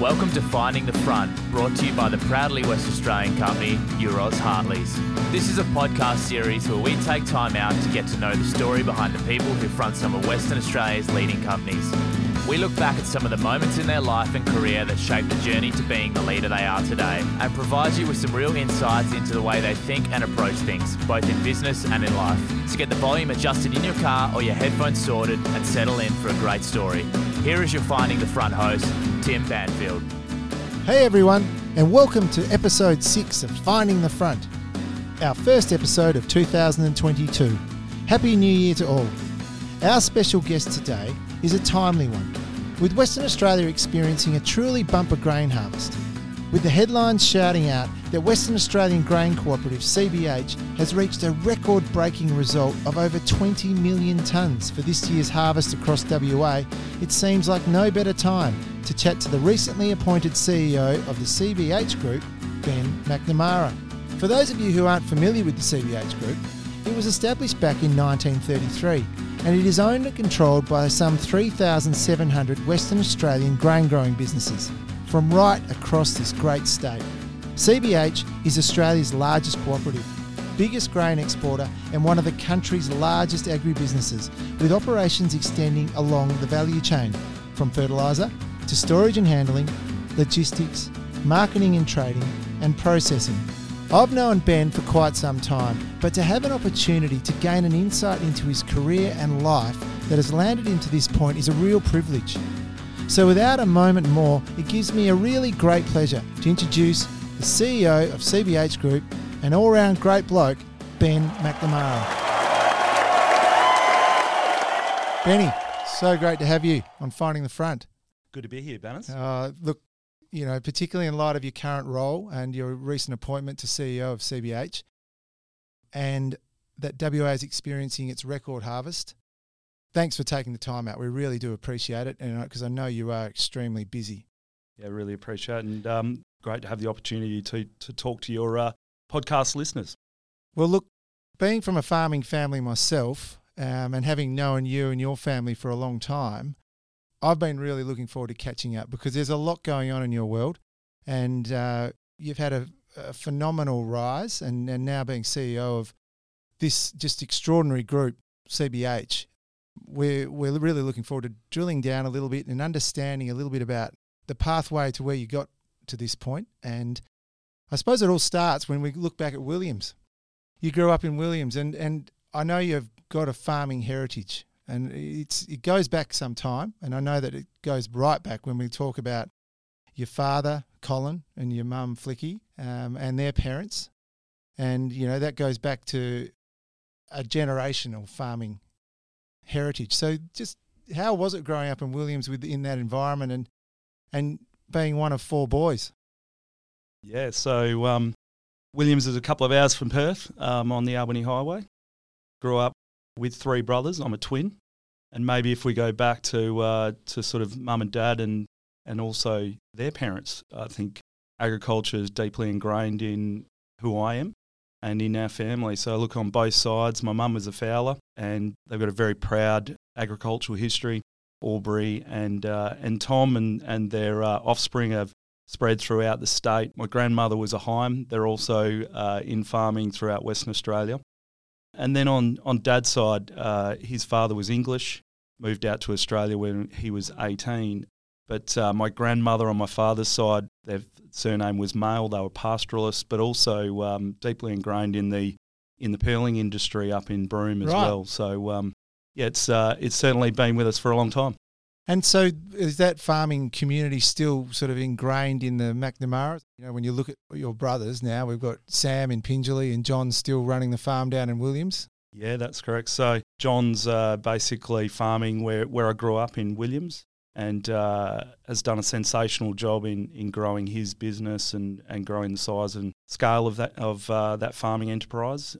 Welcome to Finding the Front, brought to you by the proudly West Australian company, Euroz Hartleys. This is a podcast series where we take time out to get to know the story behind the people who front some of Western Australia's leading companies. We look back at some of the moments in their life and career that shaped the journey to being the leader they are today and provide you with some real insights into the way they think and approach things, both in business and in life. So get the volume adjusted in your car or your headphones sorted and settle in for a great story. Here is your Finding the Front host, Tim Banfield. Hey everyone, and welcome to episode 6 of Finding the Front, our first episode of 2022. Happy New Year to all. Our special guest today is a timely one, with Western Australia experiencing a truly bumper grain harvest. With the headlines shouting out that Western Australian Grain Cooperative CBH has reached a record breaking result of over 20 million tonnes for this year's harvest across WA, it seems like no better time to chat to the recently appointed CEO of the CBH Group, Ben McNamara. For those of you who aren't familiar with the CBH Group, it was established back in 1933 and it is owned and controlled by some 3,700 Western Australian grain growing businesses from right across this great state. CBH is Australia's largest cooperative, biggest grain exporter, and one of the country's largest agribusinesses, with operations extending along the value chain from fertiliser to storage and handling, logistics, marketing and trading, and processing. I've known Ben for quite some time, but to have an opportunity to gain an insight into his career and life that has landed him to this point is a real privilege. So, without a moment more, it gives me a really great pleasure to introduce the CEO of CBH Group, an all round great bloke, Ben McNamara. Benny, so great to have you on Finding the Front. Good to be here, Banners. Uh, look, you know, particularly in light of your current role and your recent appointment to CEO of CBH, and that WA is experiencing its record harvest. Thanks for taking the time out. We really do appreciate it, and because I know you are extremely busy. Yeah, really appreciate it, and um, great to have the opportunity to to talk to your uh, podcast listeners. Well, look, being from a farming family myself, um, and having known you and your family for a long time, I've been really looking forward to catching up because there's a lot going on in your world, and uh, you've had a, a phenomenal rise, and, and now being CEO of this just extraordinary group, CBH. We're we're really looking forward to drilling down a little bit and understanding a little bit about the pathway to where you got to this point. And I suppose it all starts when we look back at Williams. You grew up in Williams, and and I know you've got a farming heritage and it's it goes back some time, and I know that it goes right back when we talk about your father Colin and your mum Flicky um, and their parents, and you know that goes back to a generational farming heritage. So just how was it growing up in Williams within that environment and and being one of four boys? Yeah, so um, Williams is a couple of hours from Perth um, on the Albany Highway. Grew up with three brothers. I'm a twin, and maybe if we go back to uh, to sort of mum and dad and and also their parents, I think agriculture is deeply ingrained in who I am and in our family. So I look on both sides. My mum was a fowler, and they've got a very proud agricultural history. Albury and uh, and Tom and and their uh, offspring have spread throughout the state. My grandmother was a Heim. They're also uh, in farming throughout Western Australia. And then on, on dad's side, uh, his father was English, moved out to Australia when he was 18. But uh, my grandmother on my father's side, their surname was Male. They were pastoralists, but also um, deeply ingrained in the in the pearling industry up in Broome as Right. well. So um, yeah, it's uh, it's certainly been with us for a long time. And so, is that farming community still sort of ingrained in the McNamara? You know, when you look at your brothers now, we've got Sam in Pingelly and John still running the farm down in Williams. Yeah, that's correct. So John's uh, basically farming where, where I grew up in Williams and uh, has done a sensational job in, in growing his business and, and growing the size and scale of that of uh, that farming enterprise.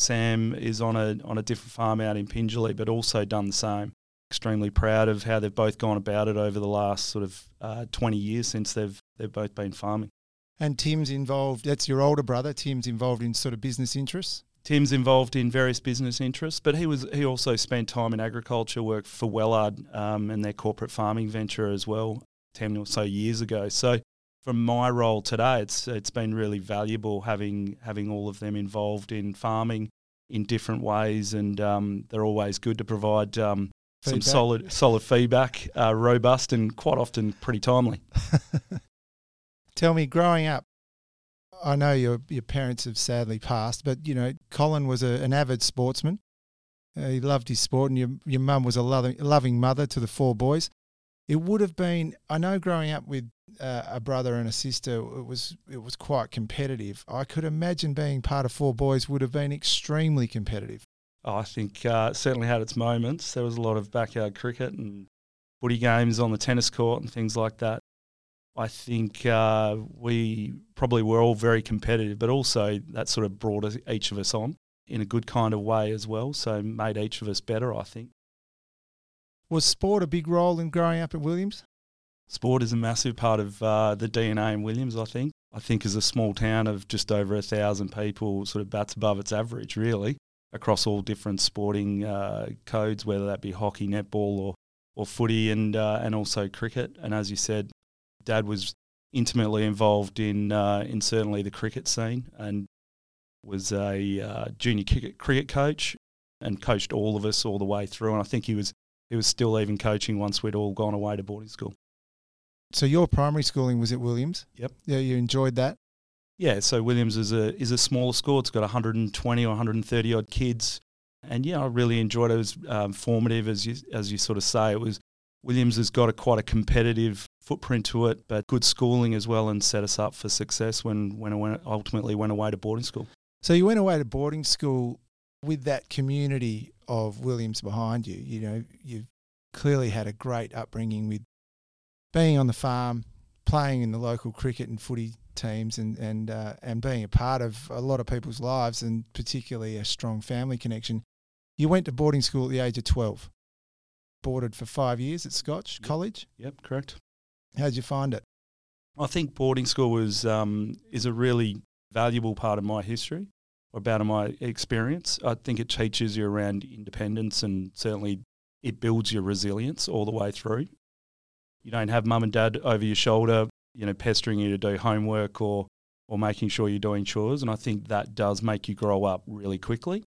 Sam is on a on a different farm out in Pingelly, but also done the same. Extremely proud of how they've both gone about it over the last sort of uh, twenty years since they've they've both been farming. And Tim's involved, that's your older brother, Tim's involved in sort of business interests. Tim's involved in various business interests, but he was he also spent time in agriculture, worked for Wellard um, and their corporate farming venture as well. ten or so years ago. So from my role today, it's it's been really valuable having having all of them involved in farming in different ways, and um, they're always good to provide um, some solid solid feedback, uh, robust and quite often pretty timely. Tell me, growing up, I know your your parents have sadly passed, but you know Colin was a, an avid sportsman. Uh, he loved his sport, and your your mum was a loving loving mother to the four boys. It would have been. I know growing up with uh, a brother and a sister, it was it was quite competitive. I could imagine being part of four boys would have been extremely competitive. I think uh, certainly had its moments. There was a lot of backyard cricket and footy games on the tennis court and things like that. I think uh, we probably were all very competitive, but also that sort of brought each of us on in a good kind of way as well. So made each of us better, I think. Was sport a big role in growing up at Williams? Sport is a massive part of uh, the DNA in Williams, I think. I think as a small town of just over a thousand people, sort of bats above its average, really, across all different sporting uh, codes, whether that be hockey, netball, or or footy, and uh, and also cricket. And as you said, Dad was intimately involved in uh, in certainly the cricket scene, and was a uh, junior cricket, cricket coach, and coached all of us all the way through. And I think he was he was still even coaching once we'd all gone away to boarding school. So your primary schooling was at Williams. Yep. Yeah, you enjoyed that. Yeah. So Williams is a is a smaller school. It's got 120 or 130 odd kids, and yeah, I really enjoyed it. It was um, formative, as you as you sort of say. It was Williams has got a quite a competitive footprint to it, but good schooling as well, and set us up for success when when I went, ultimately went away to boarding school. So you went away to boarding school with that community of Williams behind you. You know, you've clearly had a great upbringing with being on the farm, playing in the local cricket and footy teams, and and uh, and being a part of a lot of people's lives, and particularly a strong family connection. You went to boarding school at the age of twelve. Boarded for five years at Scotch yep. College. Yep, correct. How did you find it? I think boarding school was um, is a really valuable part of my history, or about my experience. I think it teaches you around independence, and certainly it builds your resilience all the way through you don't have mum and dad over your shoulder, you know, pestering you to do homework or or making sure you're doing chores. And I think that does make you grow up really quickly.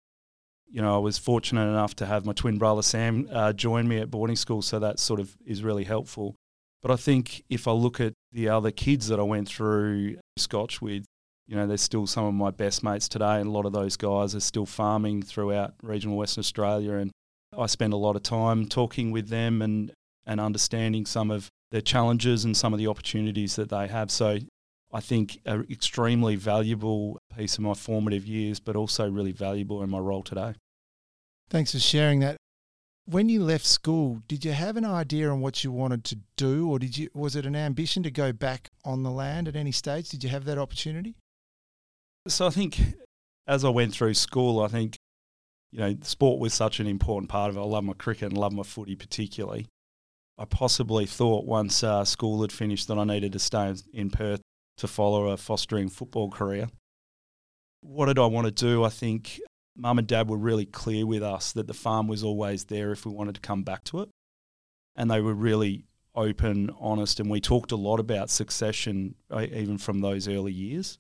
You know, I was fortunate enough to have my twin brother Sam uh, join me at boarding school, so that sort of is really helpful. But I think if I look at the other kids that I went through Scotch with, you know, they're still some of my best mates today, and a lot of those guys are still farming throughout regional Western Australia. And I spend a lot of time talking with them and and understanding some of their challenges and some of the opportunities that they have. So I think an extremely valuable piece of my formative years, but also really valuable in my role today. Thanks for sharing that. When you left school, did you have an idea on what you wanted to do, or did you was it an ambition to go back on the land at any stage? Did you have that opportunity? So I think as I went through school, I think you know sport was such an important part of it. I love my cricket and love my footy particularly. I possibly thought once uh, school had finished that I needed to stay in Perth to follow a fostering football career. What did I want to do? I think mum and dad were really clear with us that the farm was always there if we wanted to come back to it. And they were really open, honest, and we talked a lot about succession uh, even from those early years.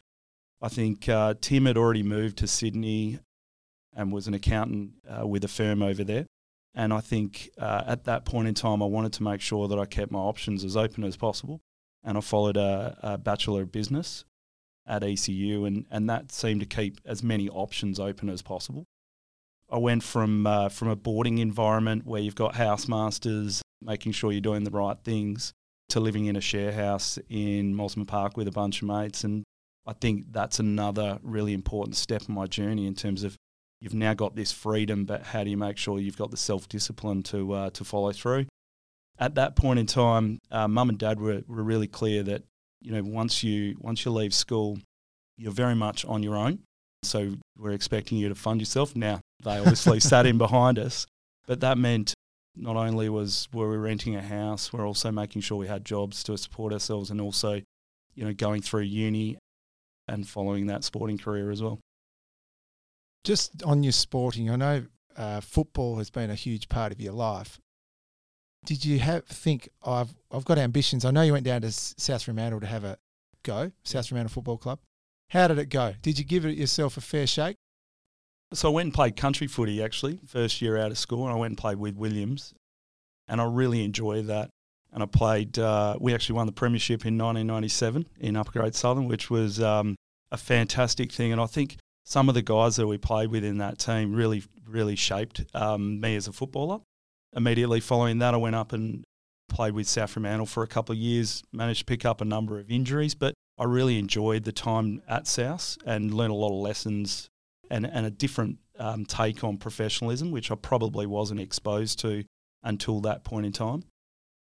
I think uh, Tim had already moved to Sydney and was an accountant uh, with a firm over there. And I think uh, at that point in time, I wanted to make sure that I kept my options as open as possible. And I followed a, a Bachelor of Business at ECU, and, and that seemed to keep as many options open as possible. I went from, uh, from a boarding environment where you've got housemasters, making sure you're doing the right things, to living in a share house in Mosman Park with a bunch of mates. And I think that's another really important step in my journey in terms of you've now got this freedom, but how do you make sure you've got the self discipline to uh, to follow through? At that point in time, uh, mum and dad were, were really clear that you know once you once you leave school, you're very much on your own. So we're expecting you to fund yourself. Now they obviously sat in behind us, but that meant not only was were we renting a house, we're also making sure we had jobs to support ourselves, and also you know going through uni and following that sporting career as well. Just on your sporting, I know uh, football has been a huge part of your life. did you have think I've I've got ambitions? I know you went down to South Fremantle to have a go, South Fremantle Football Club. How did it go? Did you give it yourself a fair shake? So I went and played country footy actually, first year out of school, and I went and played with Williams, and I really enjoyed that. And I played. Uh, we actually won the premiership in 1997 in Upper Great Southern, which was um, a fantastic thing. And I think some of the guys that we played with in that team really, really shaped um, me as a footballer. Immediately following that, I went up and played with South Fremantle for a couple of years. Managed to pick up a number of injuries, but I really enjoyed the time at South and learned a lot of lessons and, and a different um, take on professionalism, which I probably wasn't exposed to until that point in time.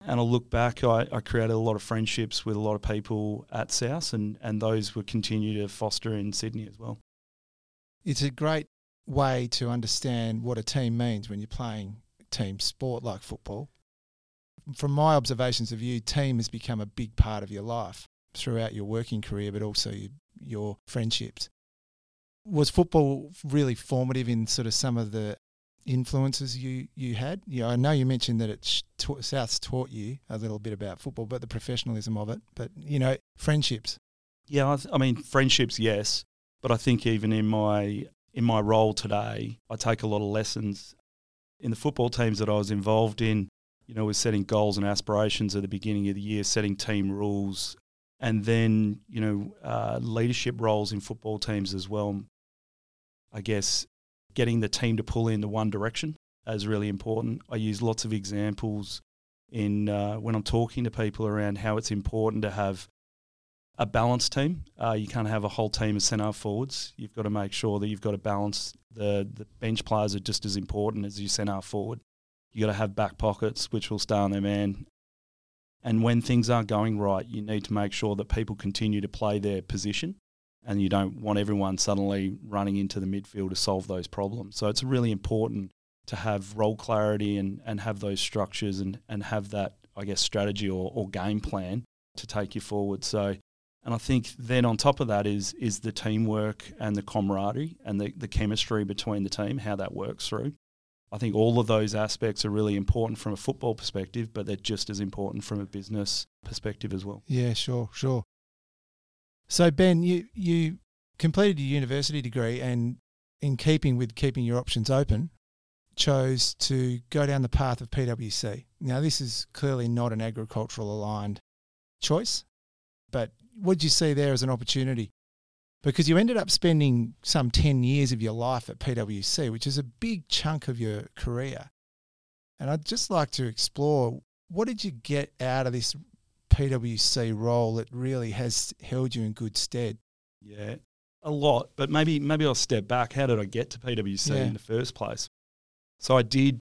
And I look back, I, I, created a lot of friendships with a lot of people at South, and, and those will continue to foster in Sydney as well. It's a great way to understand what a team means when you're playing team sport like football. From my observations of you, team has become a big part of your life throughout your working career, but also your, your friendships. Was football really formative in sort of some of the influences you, you had? Yeah, I know you mentioned that it taught, South's taught you a little bit about football, but the professionalism of it. But you know, friendships. Yeah, I, th- I mean friendships, yes, but I think even in my in my role today, I take a lot of lessons in the football teams that I was involved in. You know, was setting goals and aspirations at the beginning of the year, setting team rules, and then you know uh, leadership roles in football teams as well. I guess getting the team to pull in the one direction is really important. I use lots of examples in uh, when I'm talking to people around how it's important to have a balanced team. Uh, you can't have a whole team of centre forwards. You've got to make sure that you've got to balance the the bench players are just as important as your centre forward. You got to have back pockets which will stay on their man. And when things aren't going right, you need to make sure that people continue to play their position and you don't want everyone suddenly running into the midfield to solve those problems. So it's really important to have role clarity and, and have those structures and, and have that, I guess, strategy or, or game plan to take you forward. So, and I think then on top of that is is the teamwork and the camaraderie and the, the chemistry between the team, how that works through. I think all of those aspects are really important from a football perspective, but they're just as important from a business perspective as well. Yeah, sure, sure. So Ben, you you completed your university degree and in keeping with keeping your options open, chose to go down the path of PwC. Now this is clearly not an agricultural aligned choice, but what did you see there as an opportunity? Because you ended up spending some 10 years of your life at PwC, which is a big chunk of your career. And I'd just like to explore what did you get out of this PwC role that really has held you in good stead? Yeah, a lot. But maybe maybe I'll step back. How did I get to PwC yeah. in the first place? So I did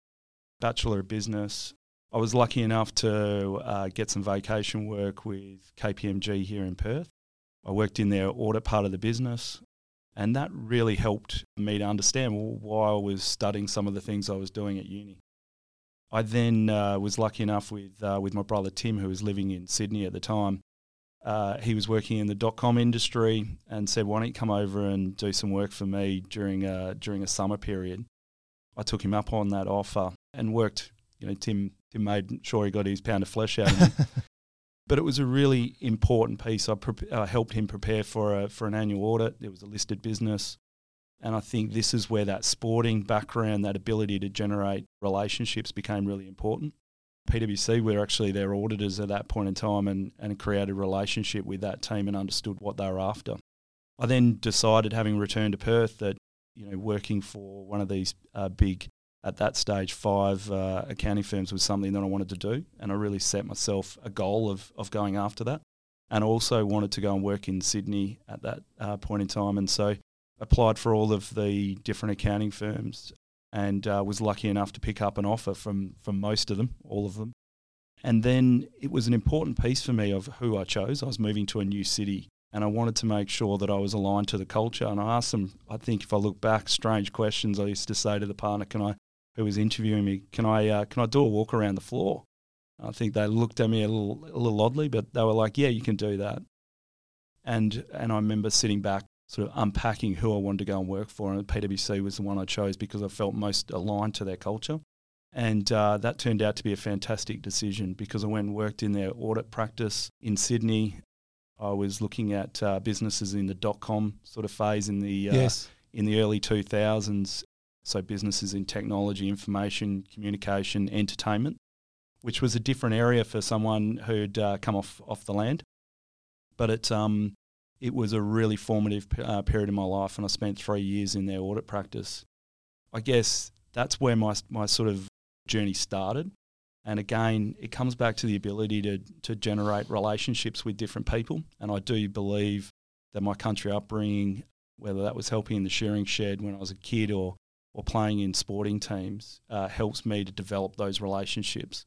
Bachelor of Business. I was lucky enough to uh, get some vacation work with KPMG here in Perth. I worked in their audit part of the business, and that really helped me to understand why I was studying some of the things I was doing at uni. I then uh, was lucky enough with uh, with my brother Tim, who was living in Sydney at the time. Uh, he was working in the dot com industry and said, "Why don't you come over and do some work for me during a, during a summer period?" I took him up on that offer and worked. You know, Tim Tim made sure he got his pound of flesh out of me. but it was a really important piece. I pre- helped him prepare for a, for an annual audit. It was a listed business. And I think this is where that sporting background, that ability to generate relationships became really important. PwC were actually their auditors at that point in time and, and created a relationship with that team and understood what they were after. I then decided, having returned to Perth, that you know working for one of these uh, big, at that stage, five uh, accounting firms was something that I wanted to do, and I really set myself a goal of of going after that, and also wanted to go and work in Sydney at that uh, point in time, and so applied for all of the different accounting firms and uh, was lucky enough to pick up an offer from, from most of them, all of them. And then it was an important piece for me of who I chose. I was moving to a new city and I wanted to make sure that I was aligned to the culture. And I asked them, I think if I look back, strange questions I used to say to the partner, can I, who was interviewing me, can I, uh, can I do a walk around the floor? I think they looked at me a little, a little oddly, but they were like, yeah, you can do that. And, and I remember sitting back sort of unpacking who I wanted to go and work for. And PwC was the one I chose because I felt most aligned to their culture. And uh, that turned out to be a fantastic decision because I went and worked in their audit practice in Sydney. I was looking at uh, businesses in the dot com sort of phase in the uh, yes. in the early 2000s. So businesses in technology, information, communication, entertainment, which was a different area for someone who'd uh, come off off the land. But it um, it was a really formative uh, period in my life, and I spent three years in their audit practice. I guess that's where my my sort of journey started. And again, it comes back to the ability to, to generate relationships with different people. And I do believe that my country upbringing, whether that was helping in the shearing shed when I was a kid or, or playing in sporting teams, uh, helps me to develop those relationships.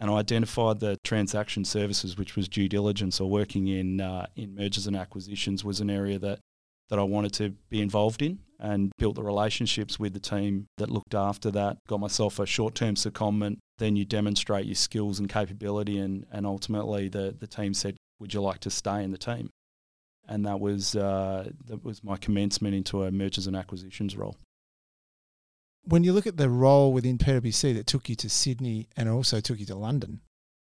And I identified that transaction services, which was due diligence or working in, uh, in mergers and acquisitions, was an area that, that I wanted to be involved in and built the relationships with the team that looked after that. Got myself a short term secondment. Then you demonstrate your skills and capability, and, and ultimately the, the team said, Would you like to stay in the team? And that was, uh, that was my commencement into a mergers and acquisitions role. When you look at the role within PwC that took you to Sydney and also took you to London,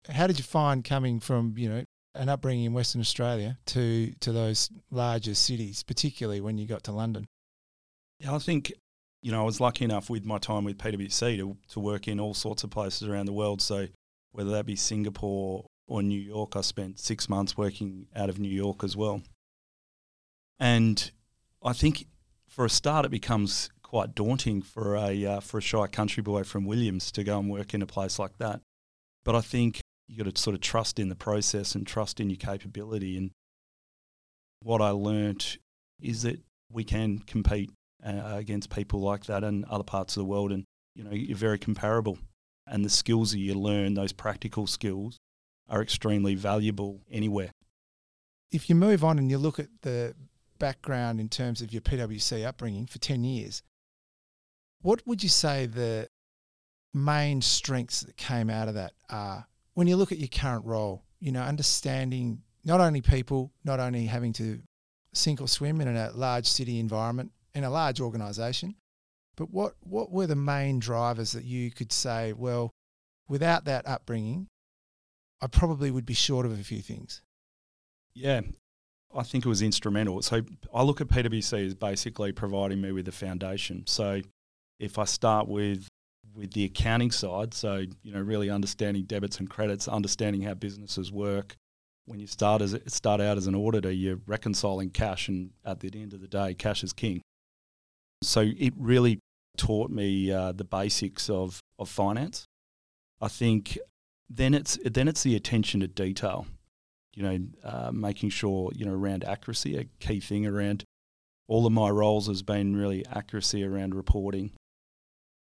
how did you find coming from, you know, an upbringing in Western Australia to, to those larger cities, particularly when you got to London? Yeah, I think you know I was lucky enough with my time with PwC to to work in all sorts of places around the world. So whether that be Singapore or New York, I spent six months working out of New York as well. And I think for a start, it becomes quite daunting for a uh, for a shy country boy from Williams to go and work in a place like that. But I think you got to sort of trust in the process and trust in your capability. And what I learnt is that we can compete uh, against people like that in other parts of the world, and you know you're very comparable. And the skills that you learn, those practical skills, are extremely valuable anywhere. If you move on and you look at the background in terms of your PwC upbringing for 10 years, what would you say the main strengths that came out of that are when you look at your current role? You know, understanding not only people, not only having to sink or swim in a large city environment, in a large organisation. But what, what were the main drivers that you could say, well, without that upbringing, I probably would be short of a few things? Yeah, I think it was instrumental. So I look at PwC as basically providing me with a foundation. So if I start with with the accounting side, so you know really understanding debits and credits, understanding how businesses work. When you start as start out as an auditor, you're reconciling cash, and at the end of the day, cash is king. So it really taught me uh, the basics of, of finance. I think then it's then it's the attention to detail. You know, uh, making sure you know around accuracy, a key thing around all of my roles has been really accuracy around reporting,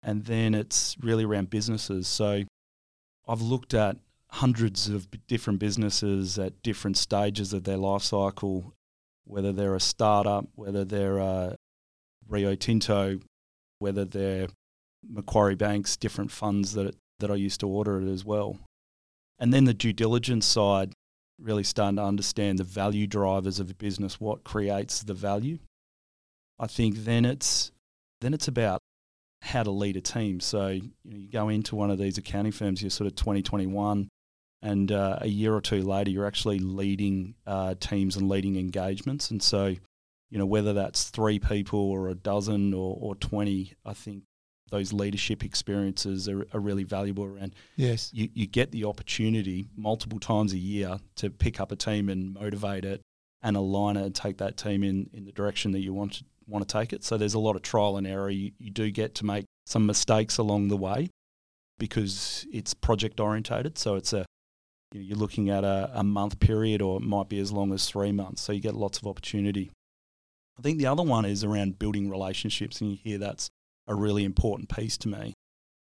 and then it's really around businesses. So I've looked at hundreds of different businesses at different stages of their life cycle, whether they're a startup, whether they're a Rio Tinto, whether they're Macquarie Banks, different funds that that I used to order it as well. And then the due diligence side, really starting to understand the value drivers of a business, what creates the value. I think then it's then it's about how to lead a team. So you, know, you go into one of these accounting firms, you're sort of 2021, and uh, a year or two later, you're actually leading uh, teams and leading engagements. And so you know, whether that's three people or a dozen or, or 20, I think those leadership experiences are, are really valuable. And yes, you, you get the opportunity multiple times a year to pick up a team and motivate it and align it and take that team in, in the direction that you want to, want to take it. So there's a lot of trial and error. You, you do get to make some mistakes along the way because it's project orientated. So it's a you're looking at a, a month period or it might be as long as three months. So you get lots of opportunity. I think the other one is around building relationships, and you hear that's a really important piece to me.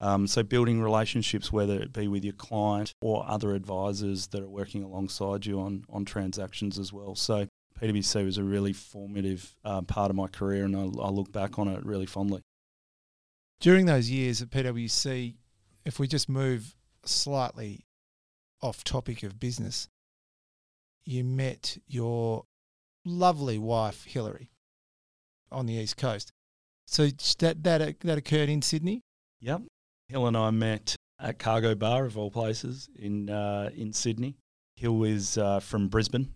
Um, so, building relationships, whether it be with your client or other advisors that are working alongside you on, on transactions as well. So, PwC was a really formative uh, part of my career, and I, I look back on it really fondly. During those years at PwC, if we just move slightly off topic of business, you met your lovely wife, Hillary, on the East Coast. So that, that, that occurred in Sydney? Yep. Hill and I met at Cargo Bar of all places in uh, in Sydney. Hill is uh, from Brisbane,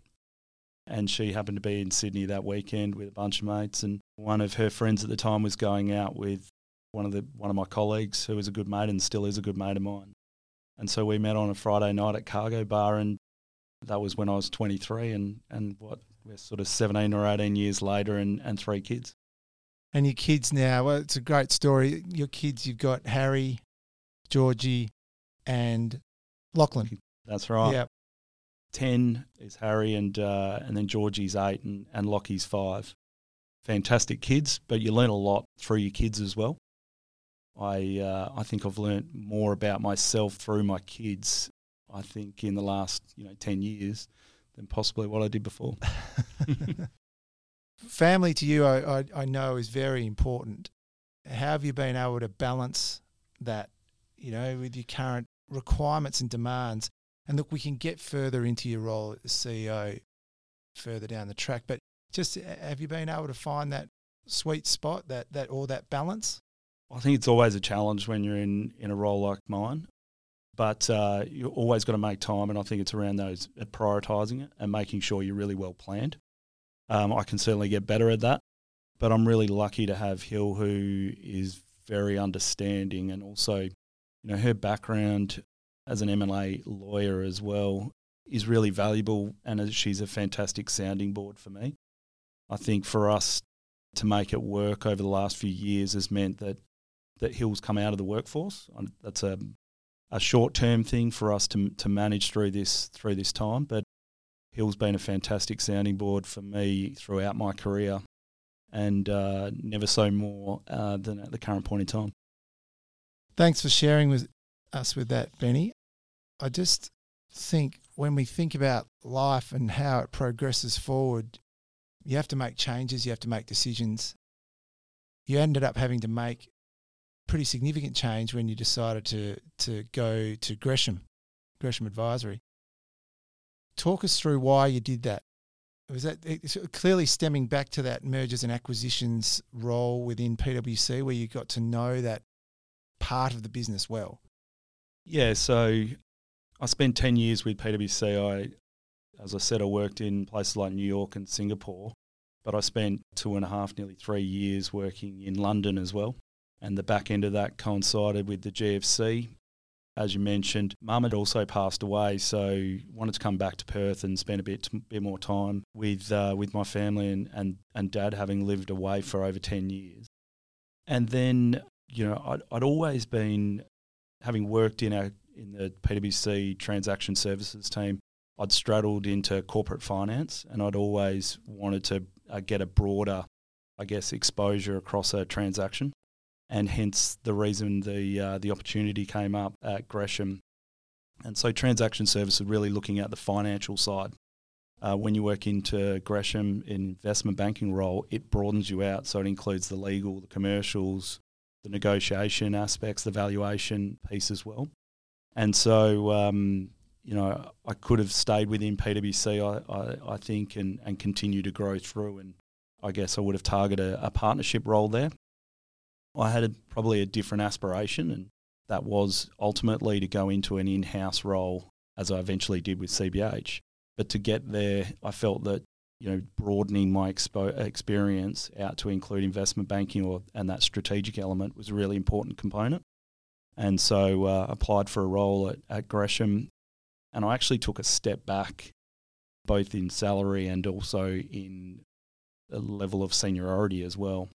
and she happened to be in Sydney that weekend with a bunch of mates. And one of her friends at the time was going out with one of the one of my colleagues who was a good mate and still is a good mate of mine. And so we met on a Friday night at Cargo Bar, and that was when I was 23, and and what we're sort of 17 or 18 years later, and and three kids. And your kids now, well, it's a great story. Your kids, you've got Harry, Georgie, and Lachlan. That's right. Yeah. Ten is Harry, and uh, and then Georgie's eight, and and Lockie's five. Fantastic kids, but you learn a lot through your kids as well. I uh, I think I've learned more about myself through my kids. I think in the last you know ten years than possibly what I did before. Family to you, I, I, I know, is very important. How have you been able to balance that, you know, with your current requirements and demands? And look, we can get further into your role as CEO further down the track, but just have you been able to find that sweet spot, that that or that balance? I think it's always a challenge when you're in, in a role like mine, but uh, you've always got to make time, and I think it's around those uh, prioritising it and making sure you're really well planned. Um, I can certainly get better at that, but I'm really lucky to have Hill, who is very understanding, and also, you know, her background as an M&A lawyer as well is really valuable, and she's a fantastic sounding board for me. I think for us to make it work over the last few years has meant that that Hill's come out of the workforce. That's a a short term thing for us to to manage through this through this time, but Hill's been a fantastic sounding board for me throughout my career, and uh, never so more uh, than at the current point in time. Thanks for sharing with us with that, Benny. I just think when we think about life and how it progresses forward, you have to make changes, you have to make decisions. You ended up having to make pretty significant change when you decided to to go to Gresham, Gresham Advisory. Talk us through why you did that. Was that clearly stemming back to that mergers and acquisitions role within PwC, where you got to know that part of the business well? Yeah, so I spent ten years with PwC. I, as I said, I worked in places like New York and Singapore, but I spent two and a half, nearly three years working in London as well and the back end of that coincided with the GFC. As you mentioned, mum had also passed away, so wanted to come back to Perth and spend a bit bit more time with uh, with my family and, and and dad having lived away for over ten years. And then you know I'd, I'd always been having worked in our in the PwC transaction services team. I'd straddled into corporate finance, and I'd always wanted to uh, get a broader, I guess, exposure across a transaction and hence the reason the uh, the opportunity came up at Gresham. And so transaction services really looking at the financial side. Uh, when you work into Gresham in investment banking role, it broadens you out. So it includes the legal, the commercials, the negotiation aspects, the valuation piece as well. And so, um, you know, I could have stayed within PwC, I, I, I, think, and, and continue to grow through. And I guess I would have targeted a, a partnership role there. I had a, probably a different aspiration, and that was ultimately to go into an in house role, as I eventually did with CBH. But to get there, I felt that you know broadening my expo- experience out to include investment banking or and that strategic element was a really important component. And so uh, applied for a role at, at Gresham, and I actually took a step back, both in salary and also in a level of seniority as well.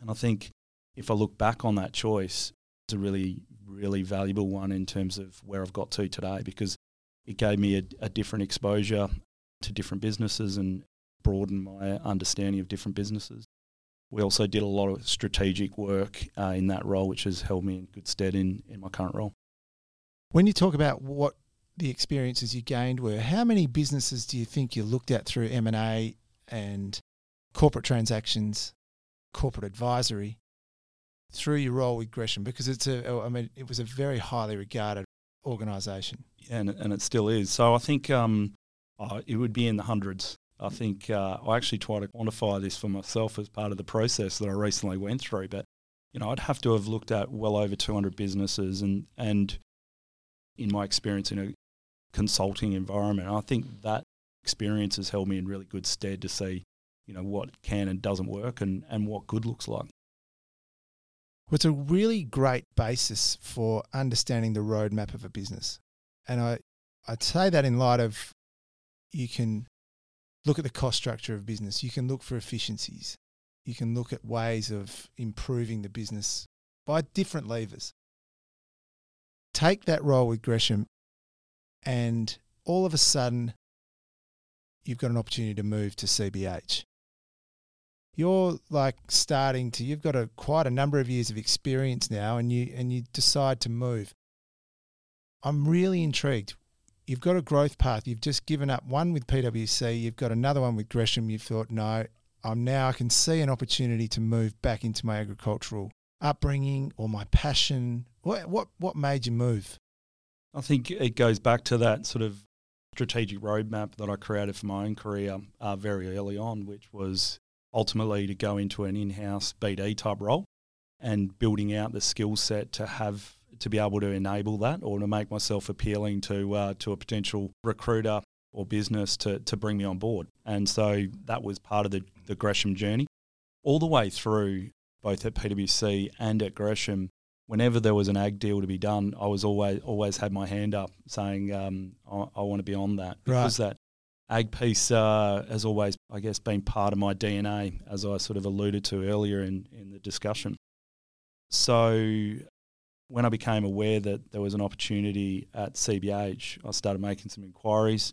And I think if I look back on that choice, it's a really, really valuable one in terms of where I've got to today because it gave me a, a different exposure to different businesses and broadened my understanding of different businesses. We also did a lot of strategic work uh, in that role, which has held me in good stead in, in my current role. When you talk about what the experiences you gained were, how many businesses do you think you looked at through M&A and corporate transactions, corporate advisory, through your role with Gresham? Because it's a, I mean, it was a very highly regarded organisation. And, and it still is. So I think um, uh, it would be in the hundreds. I think uh, I actually try to quantify this for myself as part of the process that I recently went through. But you know, I'd have to have looked at well over 200 businesses and, and in my experience in a consulting environment, I think that experience has held me in really good stead to see, you know, what can and doesn't work and, and what good looks like. Well, it's a really great basis for understanding the roadmap of a business. And I, I'd say that in light of you can look at the cost structure of business, you can look for efficiencies, you can look at ways of improving the business by different levers. Take that role with Gresham, and all of a sudden, you've got an opportunity to move to CBH. You're like starting to, you've got a quite a number of years of experience now, and you and you decide to move. I'm really intrigued. You've got a growth path. You've just given up one with PwC. You've got another one with Gresham. You've thought, no, I'm now I can see an opportunity to move back into my agricultural upbringing or my passion. What what what made you move? I think it goes back to that sort of strategic roadmap that I created for my own career uh, very early on, which was ultimately to go into an in-house BD type role and building out the skill set to have to be able to enable that or to make myself appealing to uh, to a potential recruiter or business to, to bring me on board. And so that was part of the, the Gresham journey. All the way through, both at PwC and at Gresham, whenever there was an ag deal to be done, I was always always had my hand up saying um, I, I, want to be on that because right. that ag piece uh, has always, I guess, been part of my DNA, as I sort of alluded to earlier in, in the discussion. So when I became aware that there was an opportunity at CBH, I started making some inquiries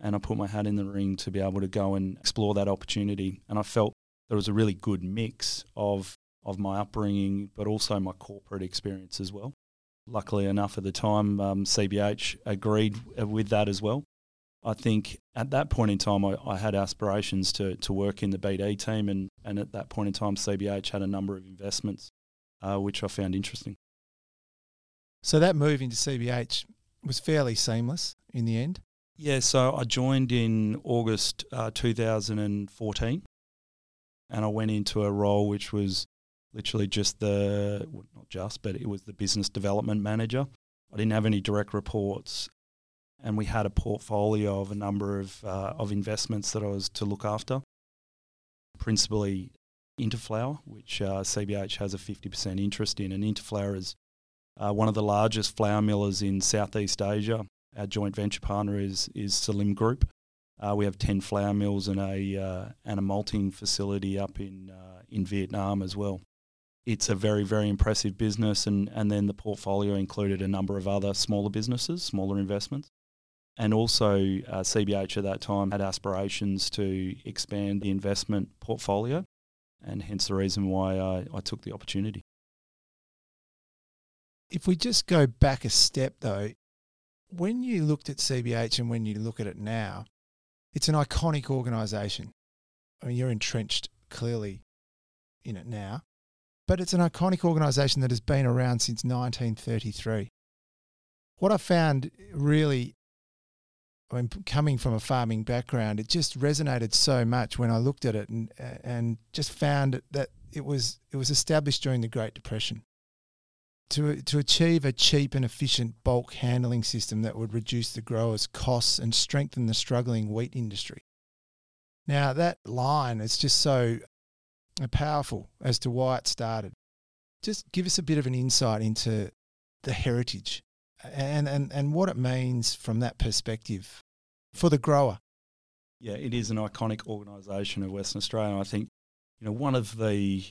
and I put my hat in the ring to be able to go and explore that opportunity. And I felt there was a really good mix of of my upbringing, but also my corporate experience as well. Luckily enough, at the time, um, CBH agreed with that as well. I think at that point in time, I, I, had aspirations to, to work in the BD team, and, and at that point in time, CBH had a number of investments, uh, which I found interesting. So that move into CBH was fairly seamless in the end? Yeah, so I joined in August uh, 2014 and I went into a role which was literally just the, well, not just, but it was the business development manager. I didn't have any direct reports and we had a portfolio of a number of, uh, of investments that I was to look after, principally Interflour, which uh, CBH has a 50% interest in. And Interflour is uh, one of the largest flour millers in Southeast Asia our joint venture partner is is Salim Group. Uh, we have ten flour mills and a uh, and a malting facility up in uh, in Vietnam as well. It's a very very impressive business, and and then the portfolio included a number of other smaller businesses, smaller investments, and also uh, CBH at that time had aspirations to expand the investment portfolio, and hence the reason why I, I took the opportunity. If we just go back a step though, when you looked at CBH and when you look at it now, it's an iconic organisation. I mean, you're entrenched clearly in it now, but it's an iconic organisation that has been around since 1933. What I found really, I mean, coming from a farming background, it just resonated so much when I looked at it and uh, and just found that it was it was established during the Great Depression to, to achieve a cheap and efficient bulk handling system that would reduce the growers' costs and strengthen the struggling wheat industry. Now, that line is just so powerful as to why it started. Just give us a bit of an insight into the heritage and, and, and what it means from that perspective for the grower. Yeah, it is an iconic organisation of Western Australia. I think, you know, one of the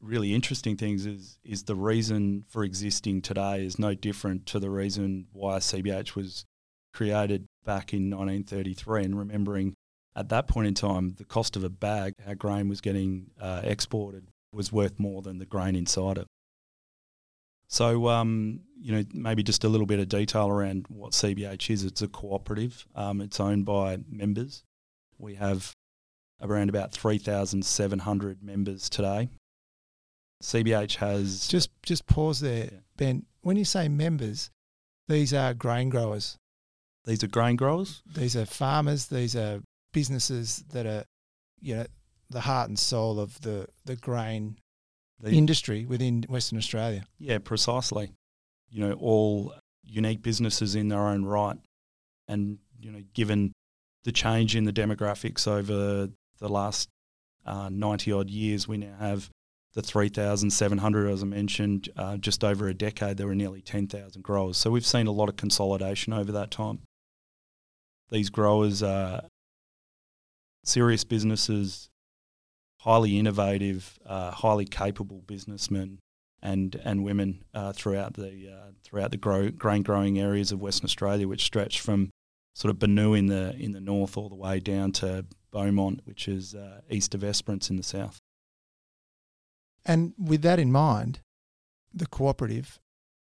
really interesting things is is the reason for existing today is no different to the reason why CBH was created back in 1933. And remembering at that point in time, the cost of a bag, our grain was getting uh, exported, was worth more than the grain inside it. So, um, you know, maybe just a little bit of detail around what CBH is. It's a cooperative. Um, it's owned by members. We have around about 3,700 members today. CBH has just just pause there, yeah. Ben. When you say members, these are grain growers. These are grain growers. These are farmers. These are businesses that are, you know, the heart and soul of the the grain The- industry within Western Australia. Yeah, precisely. You know, all unique businesses in their own right. And, you know, given the change in the demographics over the last uh, 90 odd years, we now have the 3,700, as I mentioned, uh, just over a decade, there were nearly 10,000 growers. So we've seen a lot of consolidation over that time. These growers are serious businesses, highly innovative, uh, highly capable businessmen and and women uh, throughout the uh, throughout the grow, grain growing areas of Western Australia, which stretch from sort of Binnu in the in the north all the way down to Beaumont, which is uh, east of Esperance in the south. And with that in mind, the cooperative,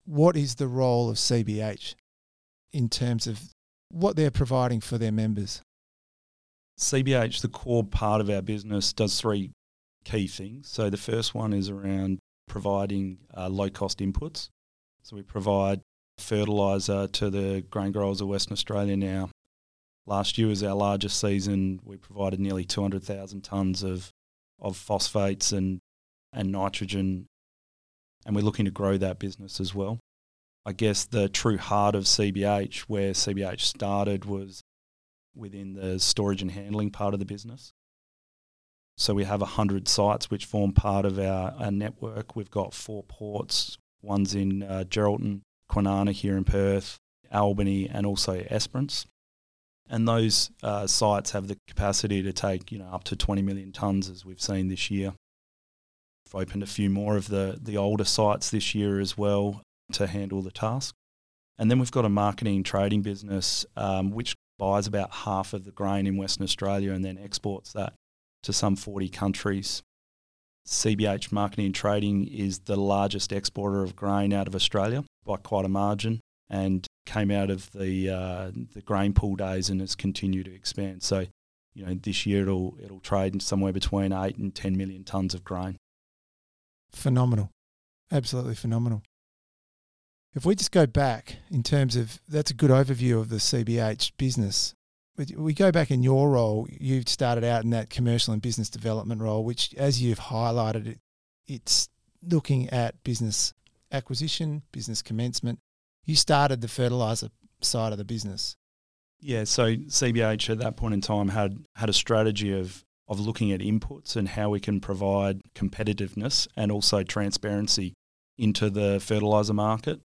what is the role of CBH in terms of what they're providing for their members? CBH, the core part of our business, does three key things. So the first one is around providing uh, low cost inputs. So we provide fertiliser to the grain growers of Western Australia now. Last year was our largest season. We provided nearly 200,000 tonnes of, of phosphates and, and nitrogen, and we're looking to grow that business as well. I guess the true heart of CBH, where CBH started, was within the storage and handling part of the business. So we have 100 sites which form part of our, our network. We've got four ports. One's in uh, Geraldton, Kwinana here in Perth, Albany, and also Esperance. And those uh, sites have the capacity to take you know up to 20 million tonnes, as we've seen this year. We've opened a few more of the, the older sites this year as well to handle the task. And then we've got a marketing trading business um, which buys about half of the grain in Western Australia and then exports that to some 40 countries. CBH Marketing and Trading is the largest exporter of grain out of Australia by quite a margin and came out of the uh, the grain pool days and has continued to expand. So, you know, this year it'll it'll trade somewhere between 8 and 10 million tons of grain. Phenomenal. Absolutely phenomenal. If we just go back in terms of that's a good overview of the CBH business. We go back in your role, you've started out in that commercial and business development role, which, as you've highlighted, it, it's looking at business acquisition, business commencement. You started the fertilizer side of the business. Yeah, so CBH at that point in time had had a strategy of of looking at inputs and how we can provide competitiveness and also transparency into the fertilizer market.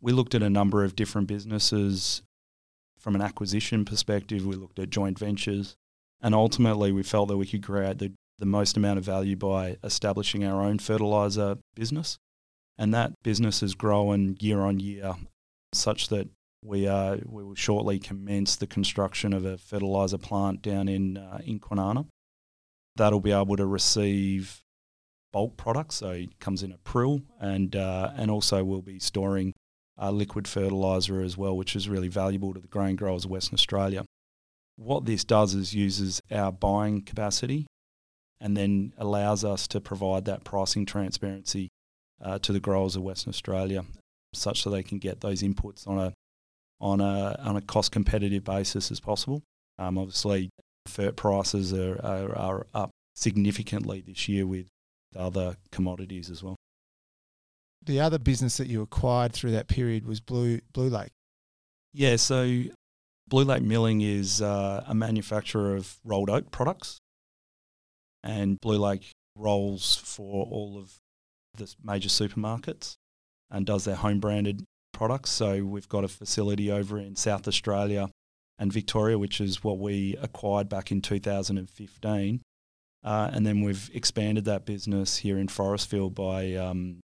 We looked at a number of different businesses from an acquisition perspective. We looked at joint ventures, and ultimately we felt that we could create the, the most amount of value by establishing our own fertilizer business. And that business has grown year on year, such that we we will shortly commence the construction of a fertilizer plant down in uh, in Kwinana. That'll be able to receive bulk products, so it comes in a prill, and uh, and also we'll be storing uh, liquid fertiliser as well, which is really valuable to the grain growers of Western Australia. What this does is uses our buying capacity and then allows us to provide that pricing transparency uh, to the growers of Western Australia, such that they can get those inputs on a on a on a cost competitive basis as possible. Um, obviously, fert prices are, are, are up significantly this year with other commodities as well. The other business that you acquired through that period was Blue Blue Lake. Yeah, so Blue Lake Milling is uh, a manufacturer of rolled oat products, and Blue Lake rolls for all of the major supermarkets and does their home branded products. So we've got a facility over in South Australia and Victoria, which is what we acquired back in 2015. Uh, and then we've expanded that business here in Forrestfield by um,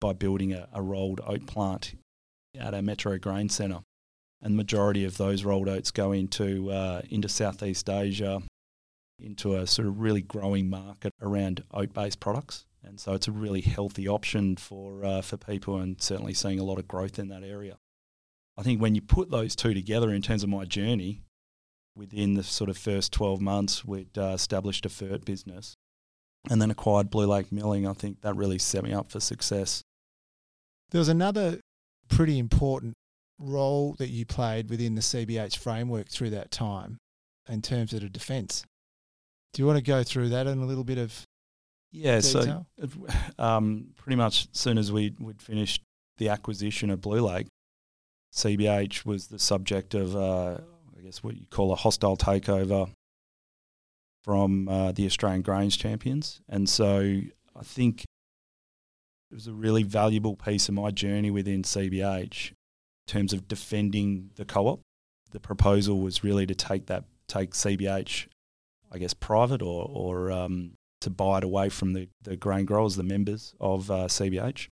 by building a, a, rolled oat plant at our Metro Grain Centre. And the majority of those rolled oats go into uh, into Southeast Asia, into a sort of really growing market around oat based products. And so it's a really healthy option for uh, for people, and certainly seeing a lot of growth in that area. I think when you put those two together in terms of my journey, within the sort of first 12 months, we'd uh, established a fert business and then acquired Blue Lake Milling. I think that really set me up for success. There was another pretty important role that you played within the CBH framework through that time in terms of the defence. Do you want to go through that in a little bit of Yeah, detail? so um, pretty much as soon as we would finished the acquisition of Blue Lake, CBH was the subject of, uh, I guess, what you call a hostile takeover from uh, the Australian Grains Champions. And so I think it was a really valuable piece of my journey within CBH in terms of defending the co-op. The proposal was really to take that, take CBH, I guess, private or, or um, to buy it away from the, the grain growers, the members of uh, CBH.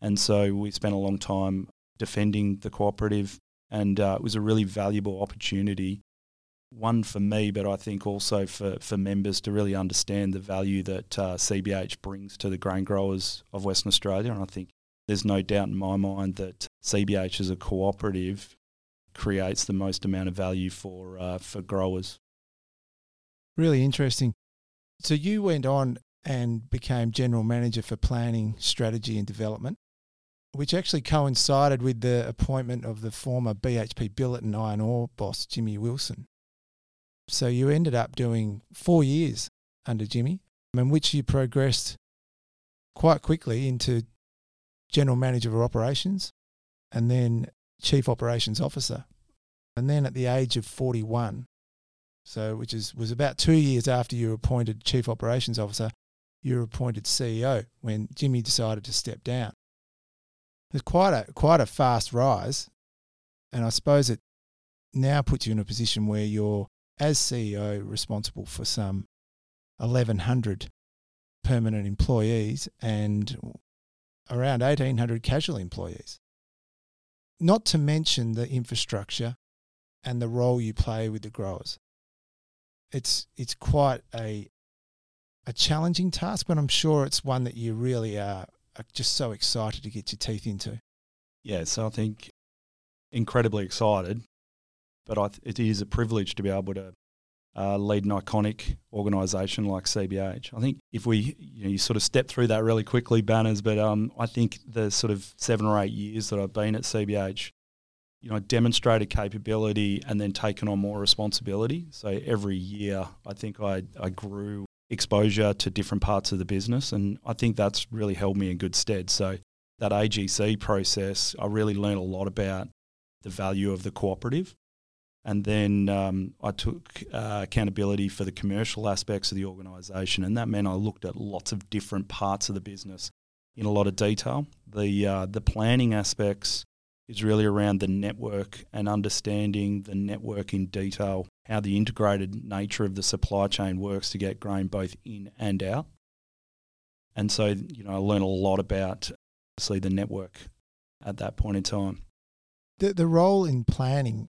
And so we spent a long time defending the cooperative, and uh, it was a really valuable opportunity. One for me, but I think also for, for members to really understand the value that uh, CBH brings to the grain growers of Western Australia. And I think there's no doubt in my mind that CBH as a cooperative creates the most amount of value for uh, for growers. Really interesting. So you went on and became general manager for planning, strategy, and development, which actually coincided with the appointment of the former BHP Billiton iron ore boss, Jimmy Wilson. So you ended up doing four years under Jimmy, in which you progressed quite quickly into general manager of operations and then chief operations officer. And then at the age of 41, so which is was about two years after you were appointed chief operations officer, you were appointed CEO when Jimmy decided to step down. It's quite a quite a fast rise, and I suppose it now puts you in a position where you're as CEO responsible for some 1100 permanent employees and around 1800 casual employees. Not to mention the infrastructure and the role you play with the growers it's it's quite a a challenging task, but I'm sure it's one that you really are, are just so excited to get your teeth into. Yeah, so I think incredibly excited, but th- it is a privilege to be able to uh, lead an iconic organisation like CBH. I think if we you, know, you sort of step through that really quickly, banners, but um, I think the sort of seven or eight years that I've been at CBH, you know, demonstrated capability and then taken on more responsibility. So every year, I think I, I grew exposure to different parts of the business, and I think that's really held me in good stead. So that AGC process, I really learned a lot about the value of the cooperative. And then um, I took uh, accountability for the commercial aspects of the organisation, and that meant I looked at lots of different parts of the business in a lot of detail. The uh, the planning aspects is really around the network and understanding the network in detail, how the integrated nature of the supply chain works to get grain both in and out. And so, you know, I learned a lot about obviously the network at that point in time. The the role in planning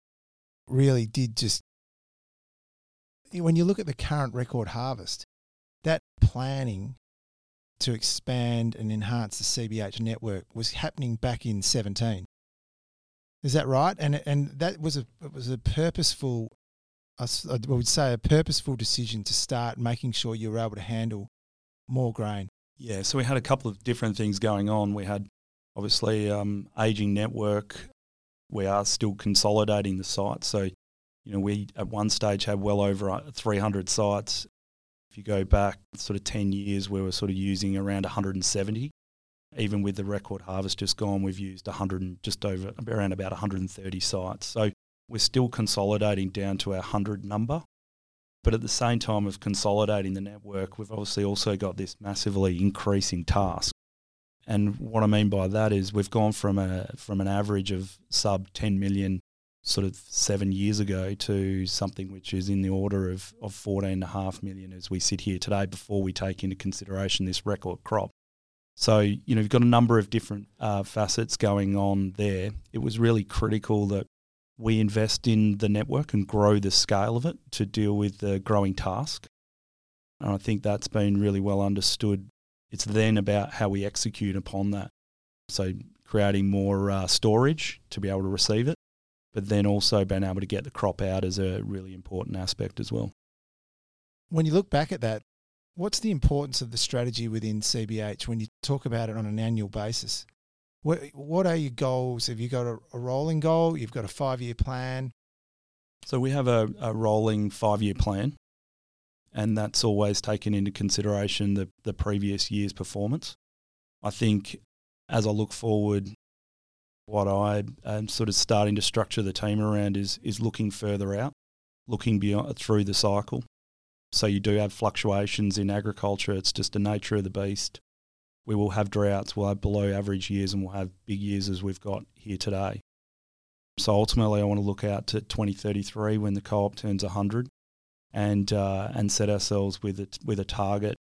really did just when you look at the current record harvest, that planning to expand and enhance the CBH network was happening back in 17. Is that right? And and that was a it was a purposeful, I would say a purposeful decision to start making sure you were able to handle more grain. Yeah, so we had a couple of different things going on. We had obviously um, aging network. We are still consolidating the sites. So, you know, we at one stage had well over 300 sites. If you go back sort of 10 years, we were sort of using around 170 even with the record harvest just gone, we've used 100 just over around about 130 sites. So we're still consolidating down to our 100 number. But at the same time of consolidating the network, we've obviously also got this massively increasing task. And what I mean by that is we've gone from a from an average of sub 10 million sort of seven years ago to something which is in the order of, of 14.5 million as we sit here today before we take into consideration this record crop. So, you know, you've got a number of different uh, facets going on there. It was really critical that we invest in the network and grow the scale of it to deal with the growing task. And I think that's been really well understood. It's then about how we execute upon that. So, creating more uh, storage to be able to receive it, but then also being able to get the crop out is a really important aspect as well. When you look back at that, What's the importance of the strategy within CBH when you talk about it on an annual basis? What, what are your goals? Have you got a, a rolling goal? You've got a five year plan? So we have a, a rolling five year plan. and that's always taken into consideration the, the previous year's performance. I think as I look forward, what I am sort of starting to structure the team around is is looking further out, looking beyond through the cycle. So you do have fluctuations in agriculture. It's just the nature of the beast. We will have droughts. We'll have below average years, and we'll have big years as we've got here today. So ultimately, I want to look out to 2033 when the co-op turns 100, and uh, and set ourselves with a, with a target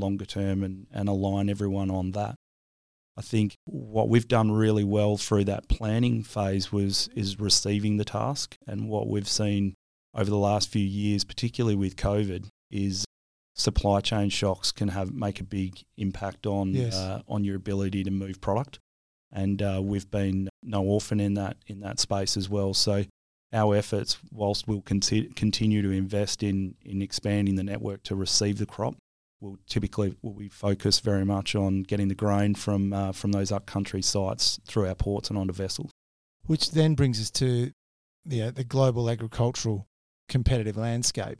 longer term and, and align everyone on that. I think what we've done really well through that planning phase was is receiving the task, and what we've seen over the last few years, particularly with COVID, is supply chain shocks can have make a big impact on Yes. uh, on your ability to move product, and uh, we've been no orphan in that in that space as well. So our efforts, whilst we'll conti- continue to invest in in expanding the network to receive the crop, will typically will we focus very much on getting the grain from uh, from those upcountry sites through our ports and onto vessels. Which then brings us to the uh, the global agricultural competitive landscape.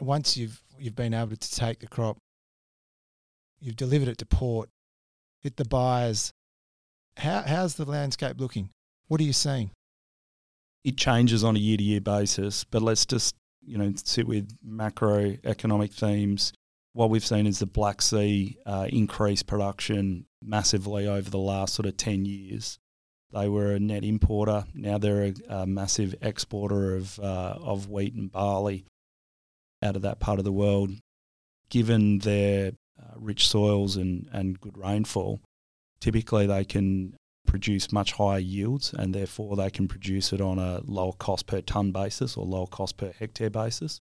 Once you've you've been able to take the crop, you've delivered it to port, hit the buyers. How how's the landscape looking? What are you seeing? it changes on a year to year basis, but let's just, you know, sit with macroeconomic themes. What we've seen is the Black Sea uh, increase production massively over the last sort of 10 years. They were a net importer. Now they're a, a massive exporter of, uh, of wheat and barley out of that part of the world. Given their uh, rich soils and, and good rainfall, typically they can produce much higher yields and therefore they can produce it on a lower cost per tonne basis or lower cost per hectare basis.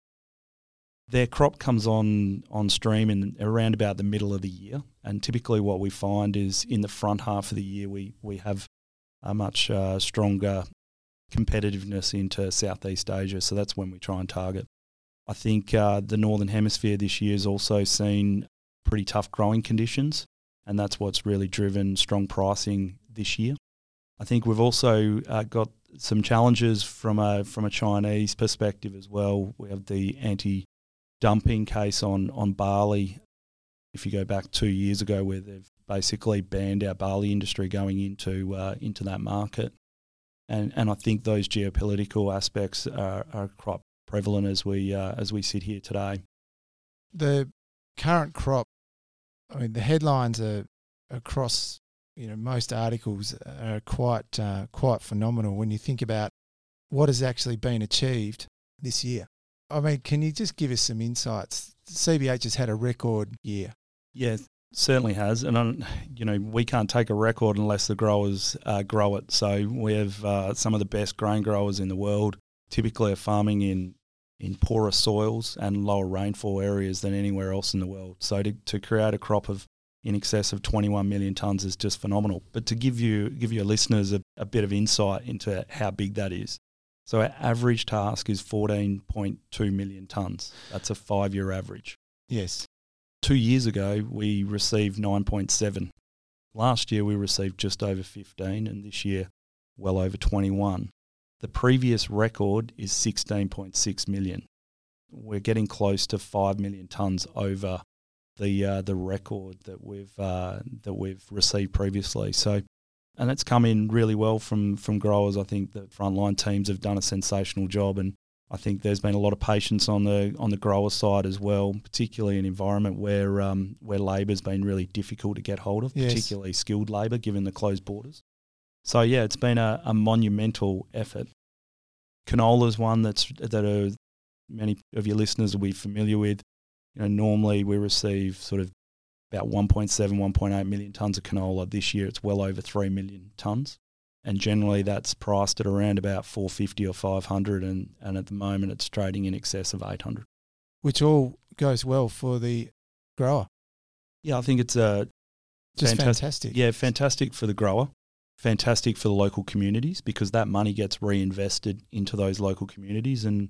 Their crop comes on on stream in around about the middle of the year, and typically what we find is in the front half of the year we we have a much uh, stronger competitiveness into Southeast Asia, so that's when we try and target. I think uh, the northern hemisphere this year has also seen pretty tough growing conditions, and that's what's really driven strong pricing this year. I think we've also uh, got some challenges from a from a Chinese perspective as well. We have the anti-dumping case on on barley. If you go back two years ago, where they've basically banned our barley industry going into uh, into that market, and and I think those geopolitical aspects are, are quite prevalent as we uh, as we sit here today. The current crop, I mean, the headlines are across you know most articles are quite uh, quite phenomenal when you think about what has actually been achieved this year. I mean, can you just give us some insights? CBH has had a record year. Yeah, certainly has, and you know we can't take a record unless the growers uh, grow it. So we have uh, some of the best grain growers in the world. Typically, are farming in in poorer soils and lower rainfall areas than anywhere else in the world. So to, to create a crop of in excess of 21 million tonnes is just phenomenal. But to give you give your listeners a, a bit of insight into how big that is. So our average task is 14.2 million tonnes. That's a five-year average. Yes. Two years ago, we received 9.7. Last year, we received just over 15, and this year, well over 21. The previous record is 16.6 million. We're getting close to 5 million tonnes over the uh, the record that we've uh, that we've received previously. So, and it's come in really well from from growers. I think the frontline teams have done a sensational job, and I think there's been a lot of patience on the on the grower side as well, particularly in an environment where um, where labour's been really difficult to get hold of, Yes. particularly skilled labour given the closed borders. So yeah, it's been a, a monumental effort. Canola is one that's that are many of your listeners will be familiar with. You know, normally we receive sort of about 1.7, 1.8 million tonnes of canola. This year it's well over 3 million tonnes. And generally that's priced at around about 450 or 500 and, and at the moment it's trading in excess of 800. Which all goes well for the grower. Yeah, I think it's a Just Fantastic. fantastic. yeah, fantastic for the grower, fantastic for the local communities because that money gets reinvested into those local communities and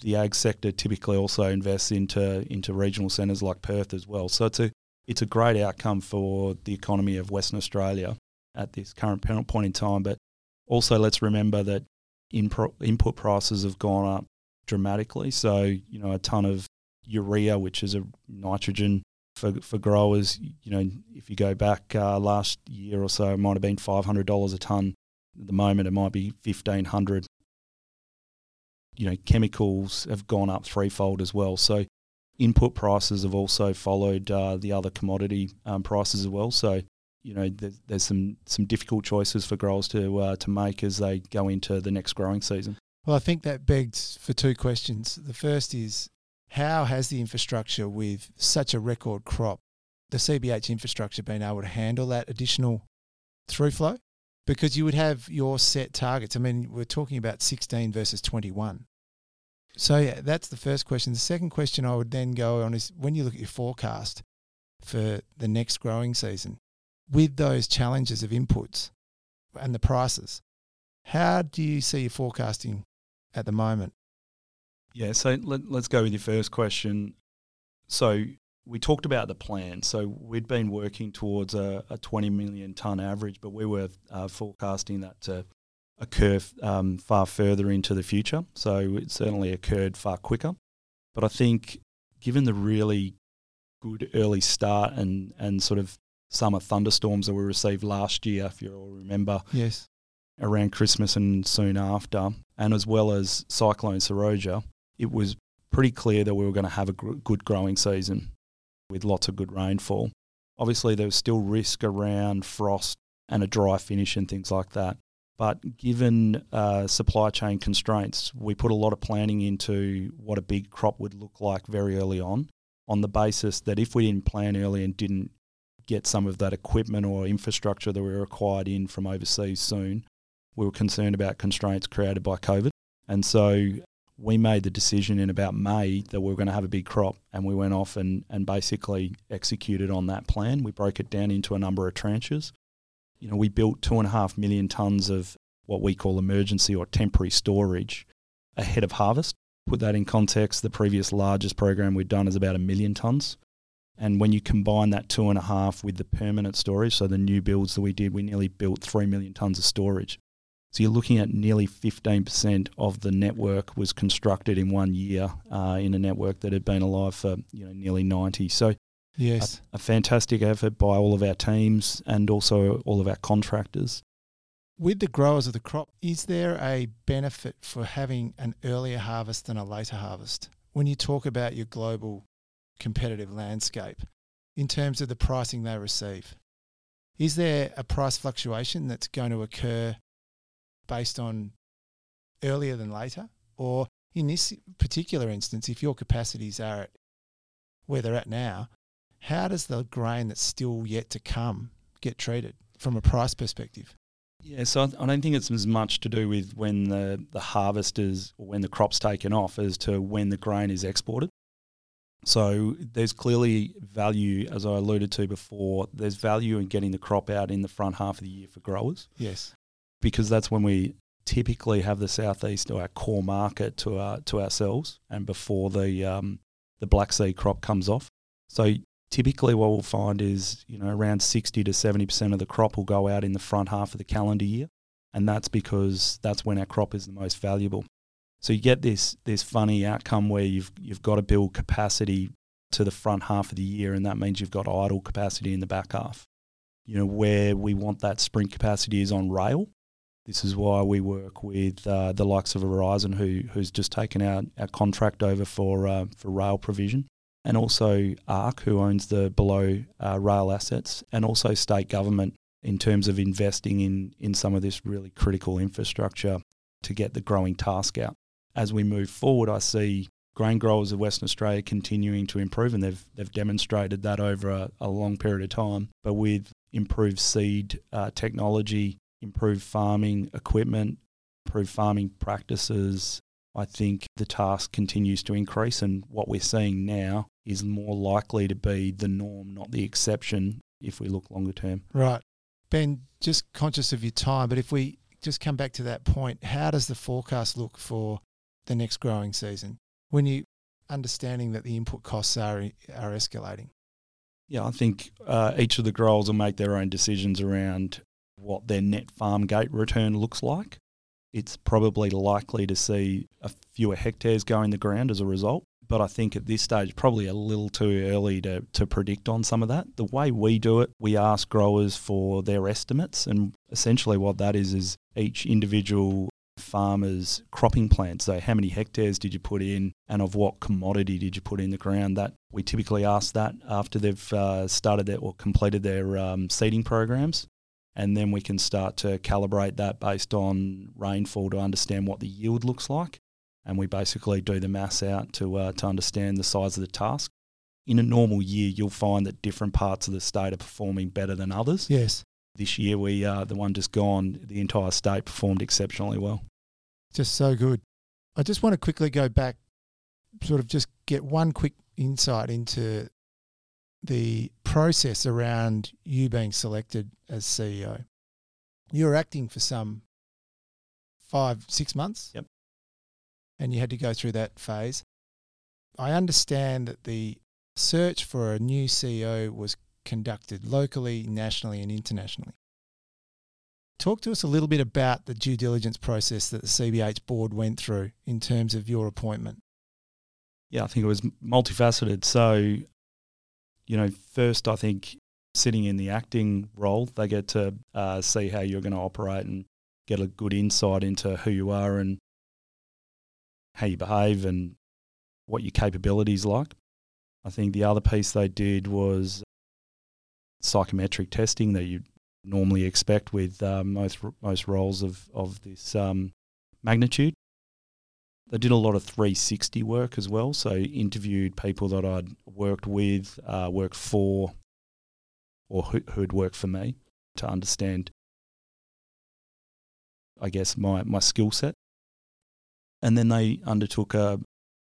the ag sector typically also invests into into regional centres like Perth as well. So it's a it's a great outcome for the economy of Western Australia at this current point in time. But also let's remember that inpro- input prices have gone up dramatically. So you know a ton of urea, which is a nitrogen for for growers. You know, if you go back uh, last year or so, it might have been five hundred dollars a ton. At the moment, it might be fifteen hundred. You know, chemicals have gone up threefold as well. So, input prices have also followed uh, the other commodity um, prices as well. So, you know, there's, there's some some difficult choices for growers to uh, to make as they go into the next growing season. Well, I think that begs for two questions. The first is how has the infrastructure with such a record crop, the CBH infrastructure, been able to handle that additional through flow? Because you would have your set targets. I mean, we're talking about 16 versus 21. So, yeah, that's the first question. The second question I would then go on is when you look at your forecast for the next growing season, with those challenges of inputs and the prices, how do you see your forecasting at the moment? Yeah, so let, us go with your first question. So we talked about the plan. So we'd been working towards a, a 20 million ton average, but we were uh, forecasting that to occur um, far further into the future. So it certainly occurred far quicker. But I think given the really good early start and, and sort of summer thunderstorms that we received last year, if you all remember, yes, around Christmas and soon after, and as well as Cyclone Seroja, it was pretty clear that we were going to have a good growing season with lots of good rainfall. Obviously, there was still risk around frost and a dry finish and things like that. But given uh, supply chain constraints, we put a lot of planning into what a big crop would look like very early on, on the basis that if we didn't plan early and didn't get some of that equipment or infrastructure that we required in from overseas soon, we were concerned about constraints created by COVID. And so we made the decision in about May that we were going to have a big crop, and we went off and, and basically executed on that plan. We broke it down into a number of tranches. You know, we built two and a half million tons of what we call emergency or temporary storage ahead of harvest. Put that in context, the previous largest program we'd done is about a million tons. And when you combine that two and a half with the permanent storage, so the new builds that we did, we nearly built three million tons of storage. So you're looking at nearly 15% of the network was constructed in one year uh, in a network that had been alive for you know nearly 90. So yes, a, a fantastic effort by all of our teams and also all of our contractors. With the growers of the crop, is there a benefit for having an earlier harvest than a later harvest? When you talk about your global competitive landscape, in terms of the pricing they receive, is there a price fluctuation that's going to occur based on earlier than later? Or in this particular instance, if your capacities are at where they're at now, how does the grain that's still yet to come get treated from a price perspective? Yeah, so I don't think it's as much to do with when the, the harvest is or when the crop's taken off as to when the grain is exported. So there's clearly value, as I alluded to before, there's value in getting the crop out in the front half of the year for growers. Yes because that's when we typically have the southeast or our core market to our to ourselves, and before the um, the Black Sea crop comes off. So typically, what we'll find is you know around sixty to seventy percent of the crop will go out in the front half of the calendar year, and that's because that's when our crop is the most valuable. So you get this this funny outcome where you've you've got to build capacity to the front half of the year, and that means you've got idle capacity in the back half. You know where we want that sprint capacity is on rail, this is why we work with uh, the likes of Aurizon, who who's just taken our, our contract over for uh, for rail provision, and also ARC, who owns the below uh, rail assets, and also state government in terms of investing in in some of this really critical infrastructure to get the growing task out. As we move forward, I see grain growers of Western Australia continuing to improve, and they've they've demonstrated that over a, a long period of time. But with improved seed uh, technology improve farming equipment, improve farming practices, I think the task continues to increase. And what we're seeing now is more likely to be the norm, not the exception, if we look longer term. Right. Ben, just conscious of your time, but if we just come back to that point, how does the forecast look for the next growing season when you understanding that the input costs are are escalating? Yeah, I think uh, each of the growers will make their own decisions around what their net farm gate return looks like. It's probably likely to see a fewer hectares go in the ground as a result. but I think at this stage probably a little too early to, to predict on some of that. The way we do it, we ask growers for their estimates, and essentially what that is is each individual farmer's cropping plan. So how many hectares did you put in, and of what commodity did you put in the ground? That we typically ask that after they've uh, started their or completed their um, seeding programs. And then we can start to calibrate that based on rainfall to understand what the yield looks like and we basically do the mass out to uh, to understand the size of the task. In a normal year, you'll find that different parts of the state are performing better than others. Yes. This year, we uh, the one just gone, the entire state performed exceptionally well. Just so good. I just want to quickly go back, sort of just get one quick insight into the process around you being selected as CEO. You were acting for some five, six months. Yep and you had to go through that phase. I understand that the search for a new CEO was conducted locally, nationally, and internationally. Talk to us a little bit about the due diligence process that the CBH board went through in terms of your appointment. Yeah, I think it was multifaceted. So, you know, first, I think sitting in the acting role, they get to uh, see how you're going to operate and get a good insight into who you are and how you behave and what your capabilities like. I think the other piece they did was psychometric testing that you normally expect with um, most most roles of of this um, magnitude. They did a lot of 360 work as well, so interviewed people that I'd worked with, uh, worked for, or who, who'd worked for me to understand, I guess, my, my skill set. And then they undertook a,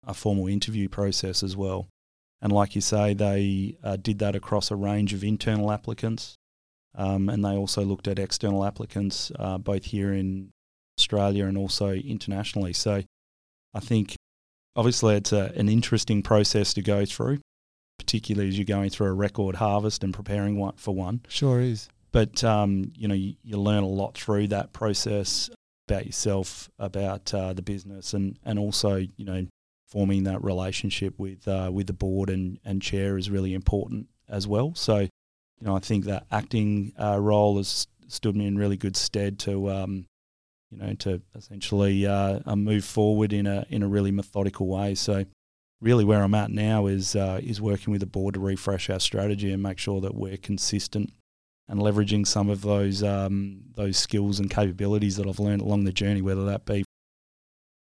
a formal interview process as well. And like you say, they uh, did that across a range of internal applicants. Um, and they also looked at external applicants, uh, both here in Australia and also internationally. So I think obviously it's a, an interesting process to go through, particularly as you're going through a record harvest and preparing one for one. Sure is. But um, you know, you, you, learn a lot through that process about yourself, about uh, the business, and and also you know forming that relationship with uh, with the board and and chair is really important as well. So you know I think that acting uh, role has stood me in really good stead to um, you know to essentially uh, uh, move forward in a in a really methodical way. So really where I'm at now is uh, is working with the board to refresh our strategy and make sure that we're consistent and leveraging some of those um, those skills and capabilities that I've learned along the journey, whether that be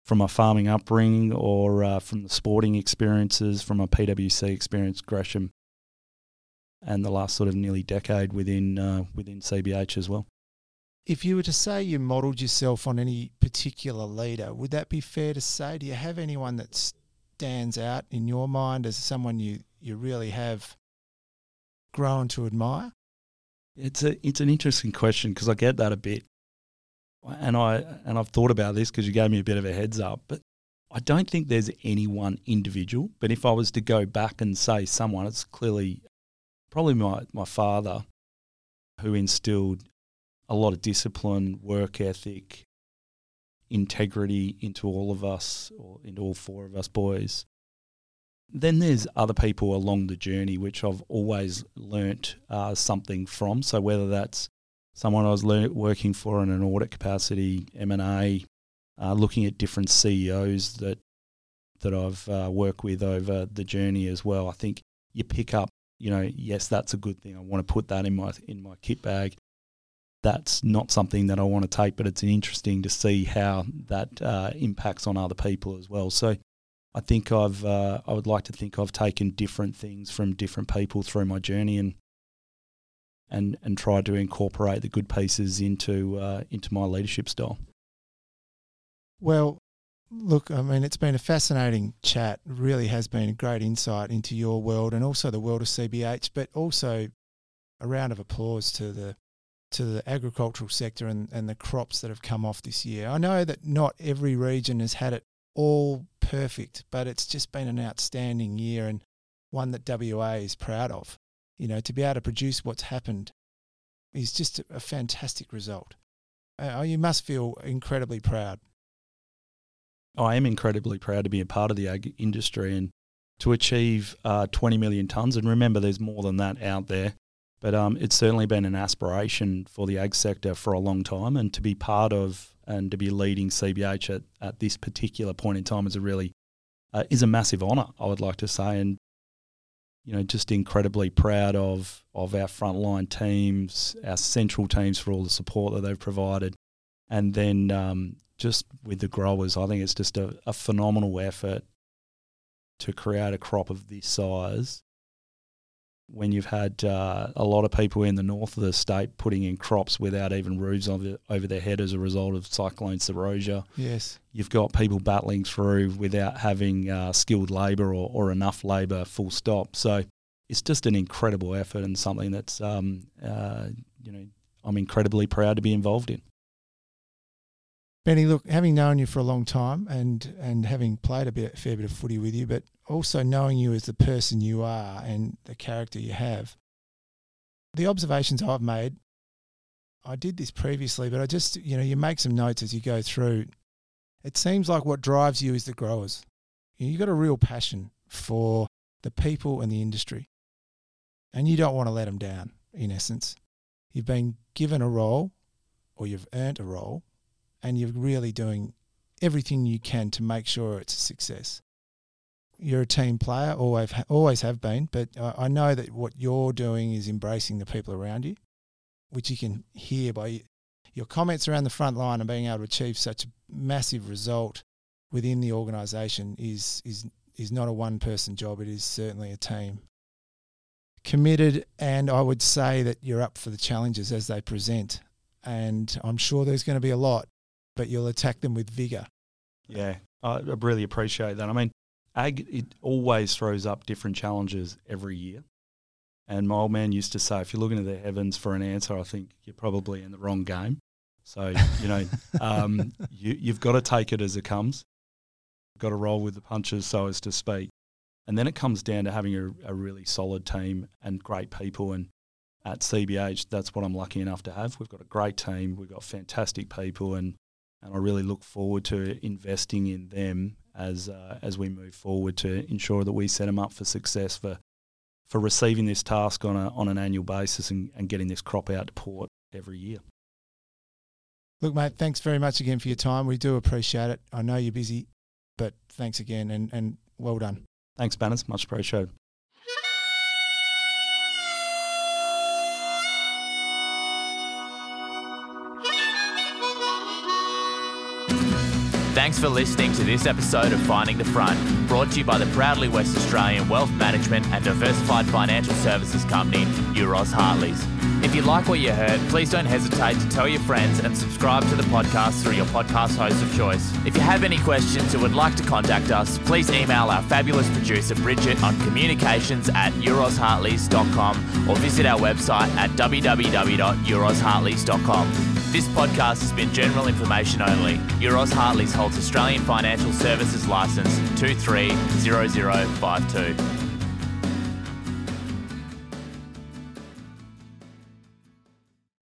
from my farming upbringing or uh, from the sporting experiences, from my PwC experience, Gresham, and the last sort of nearly decade within uh, within CBH as well. If you were to say you modelled yourself on any particular leader, would that be fair to say? Do you have anyone that stands out in your mind as someone you, you really have grown to admire? It's a it's an interesting question because I get that a bit, and I and I've thought about this because you gave me a bit of a heads up. But I don't think there's any one individual. But if I was to go back and say someone, it's clearly probably my my father, who instilled a lot of discipline, work ethic, integrity into all of us, or into all four of us boys. Then there's other people along the journey which I've always learnt uh, something from. So whether that's someone I was working for in an audit capacity, M and A, uh, looking at different CEOs that that I've uh, worked with over the journey as well. I think you pick up, you know, yes, that's a good thing. I want to put that in my in my kit bag. That's not something that I want to take, but it's interesting to see how that uh, impacts on other people as well. So I think I've uh, I would like to think I've taken different things from different people through my journey and and and tried to incorporate the good pieces into uh, into my leadership style. Well, look, I mean, it's been a fascinating chat. It really has been a great insight into your world and also the world of CBH, but also a round of applause to the to the agricultural sector and, and the crops that have come off this year. I know that not every region has had it all perfect, but it's just been an outstanding year and one that WA is proud of. You know, to be able to produce what's happened is just a fantastic result. Uh, you must feel incredibly proud. I am incredibly proud to be a part of the ag industry, and to achieve uh, 20 million tonnes. And remember, there's more than that out there. But um, it's certainly been an aspiration for the ag sector for a long time, and to be part of and to be leading CBH at, at this particular point in time is a really uh, is a massive honour. I would like to say, and you know, just incredibly proud of of our frontline teams, our central teams for all the support that they've provided, and then um, just with the growers, I think it's just a, a phenomenal effort to create a crop of this size when you've had uh, a lot of people in the north of the state putting in crops without even roofs over, over their head as a result of Cyclone Seroja. Yes. You've got people battling through without having uh, skilled labour or, or enough labour, full stop. So it's just an incredible effort and something that's, um, uh, you know, I'm incredibly proud to be involved in. Benny, look, having known you for a long time and and having played a bit, a fair bit of footy with you, but also knowing you as the person you are and the character you have, the observations I've made, I did this previously, but I just, you know, you make some notes as you go through. It seems like what drives you is the growers. You've got a real passion for the people and the industry, and you don't want to let them down, in essence. You've been given a role or you've earned a role and you're really doing everything you can to make sure it's a success. You're a team player, always always have been, but I know that what you're doing is embracing the people around you, which you can hear by your comments around the front line and being able to achieve such a massive result within the organisation is is is not a one person job. It is certainly a team. Committed, and I would say that you're up for the challenges as they present. And I'm sure there's going to be a lot but you'll attack them with vigor. Yeah, I really appreciate that. I mean, ag it always throws up different challenges every year. And my old man used to say, if you're looking at the heavens for an answer, I think you're probably in the wrong game. So you know, um, you, you've got to take it as it comes. You've got to roll with the punches, so as to speak. And then it comes down to having a, a really solid team and great people. And at CBH, that's what I'm lucky enough to have. We've got a great team. We've got fantastic people, and and I really look forward to investing in them as uh, as we move forward to ensure that we set them up for success for for receiving this task on a on an annual basis and, and getting this crop out to port every year. Look, mate, thanks very much again for your time. We do appreciate it. I know you're busy, but thanks again and, and well done. Thanks, Banners. Much appreciated. Thanks for listening to this episode of Finding the Front, brought to you by the proudly West Australian wealth management and diversified financial services company, Euroz Hartleys. If you like what you heard, please don't hesitate to tell your friends and subscribe to the podcast through your podcast host of choice. If you have any questions or would like to contact us, please email our fabulous producer Bridget on communications at eurozhartleys.com or visit our website at www.eurozhartleys.com. This podcast has been general information only. Euroz Hartleys holds Australian Financial Services Licence 230052.